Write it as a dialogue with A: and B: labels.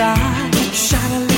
A: inside. Shine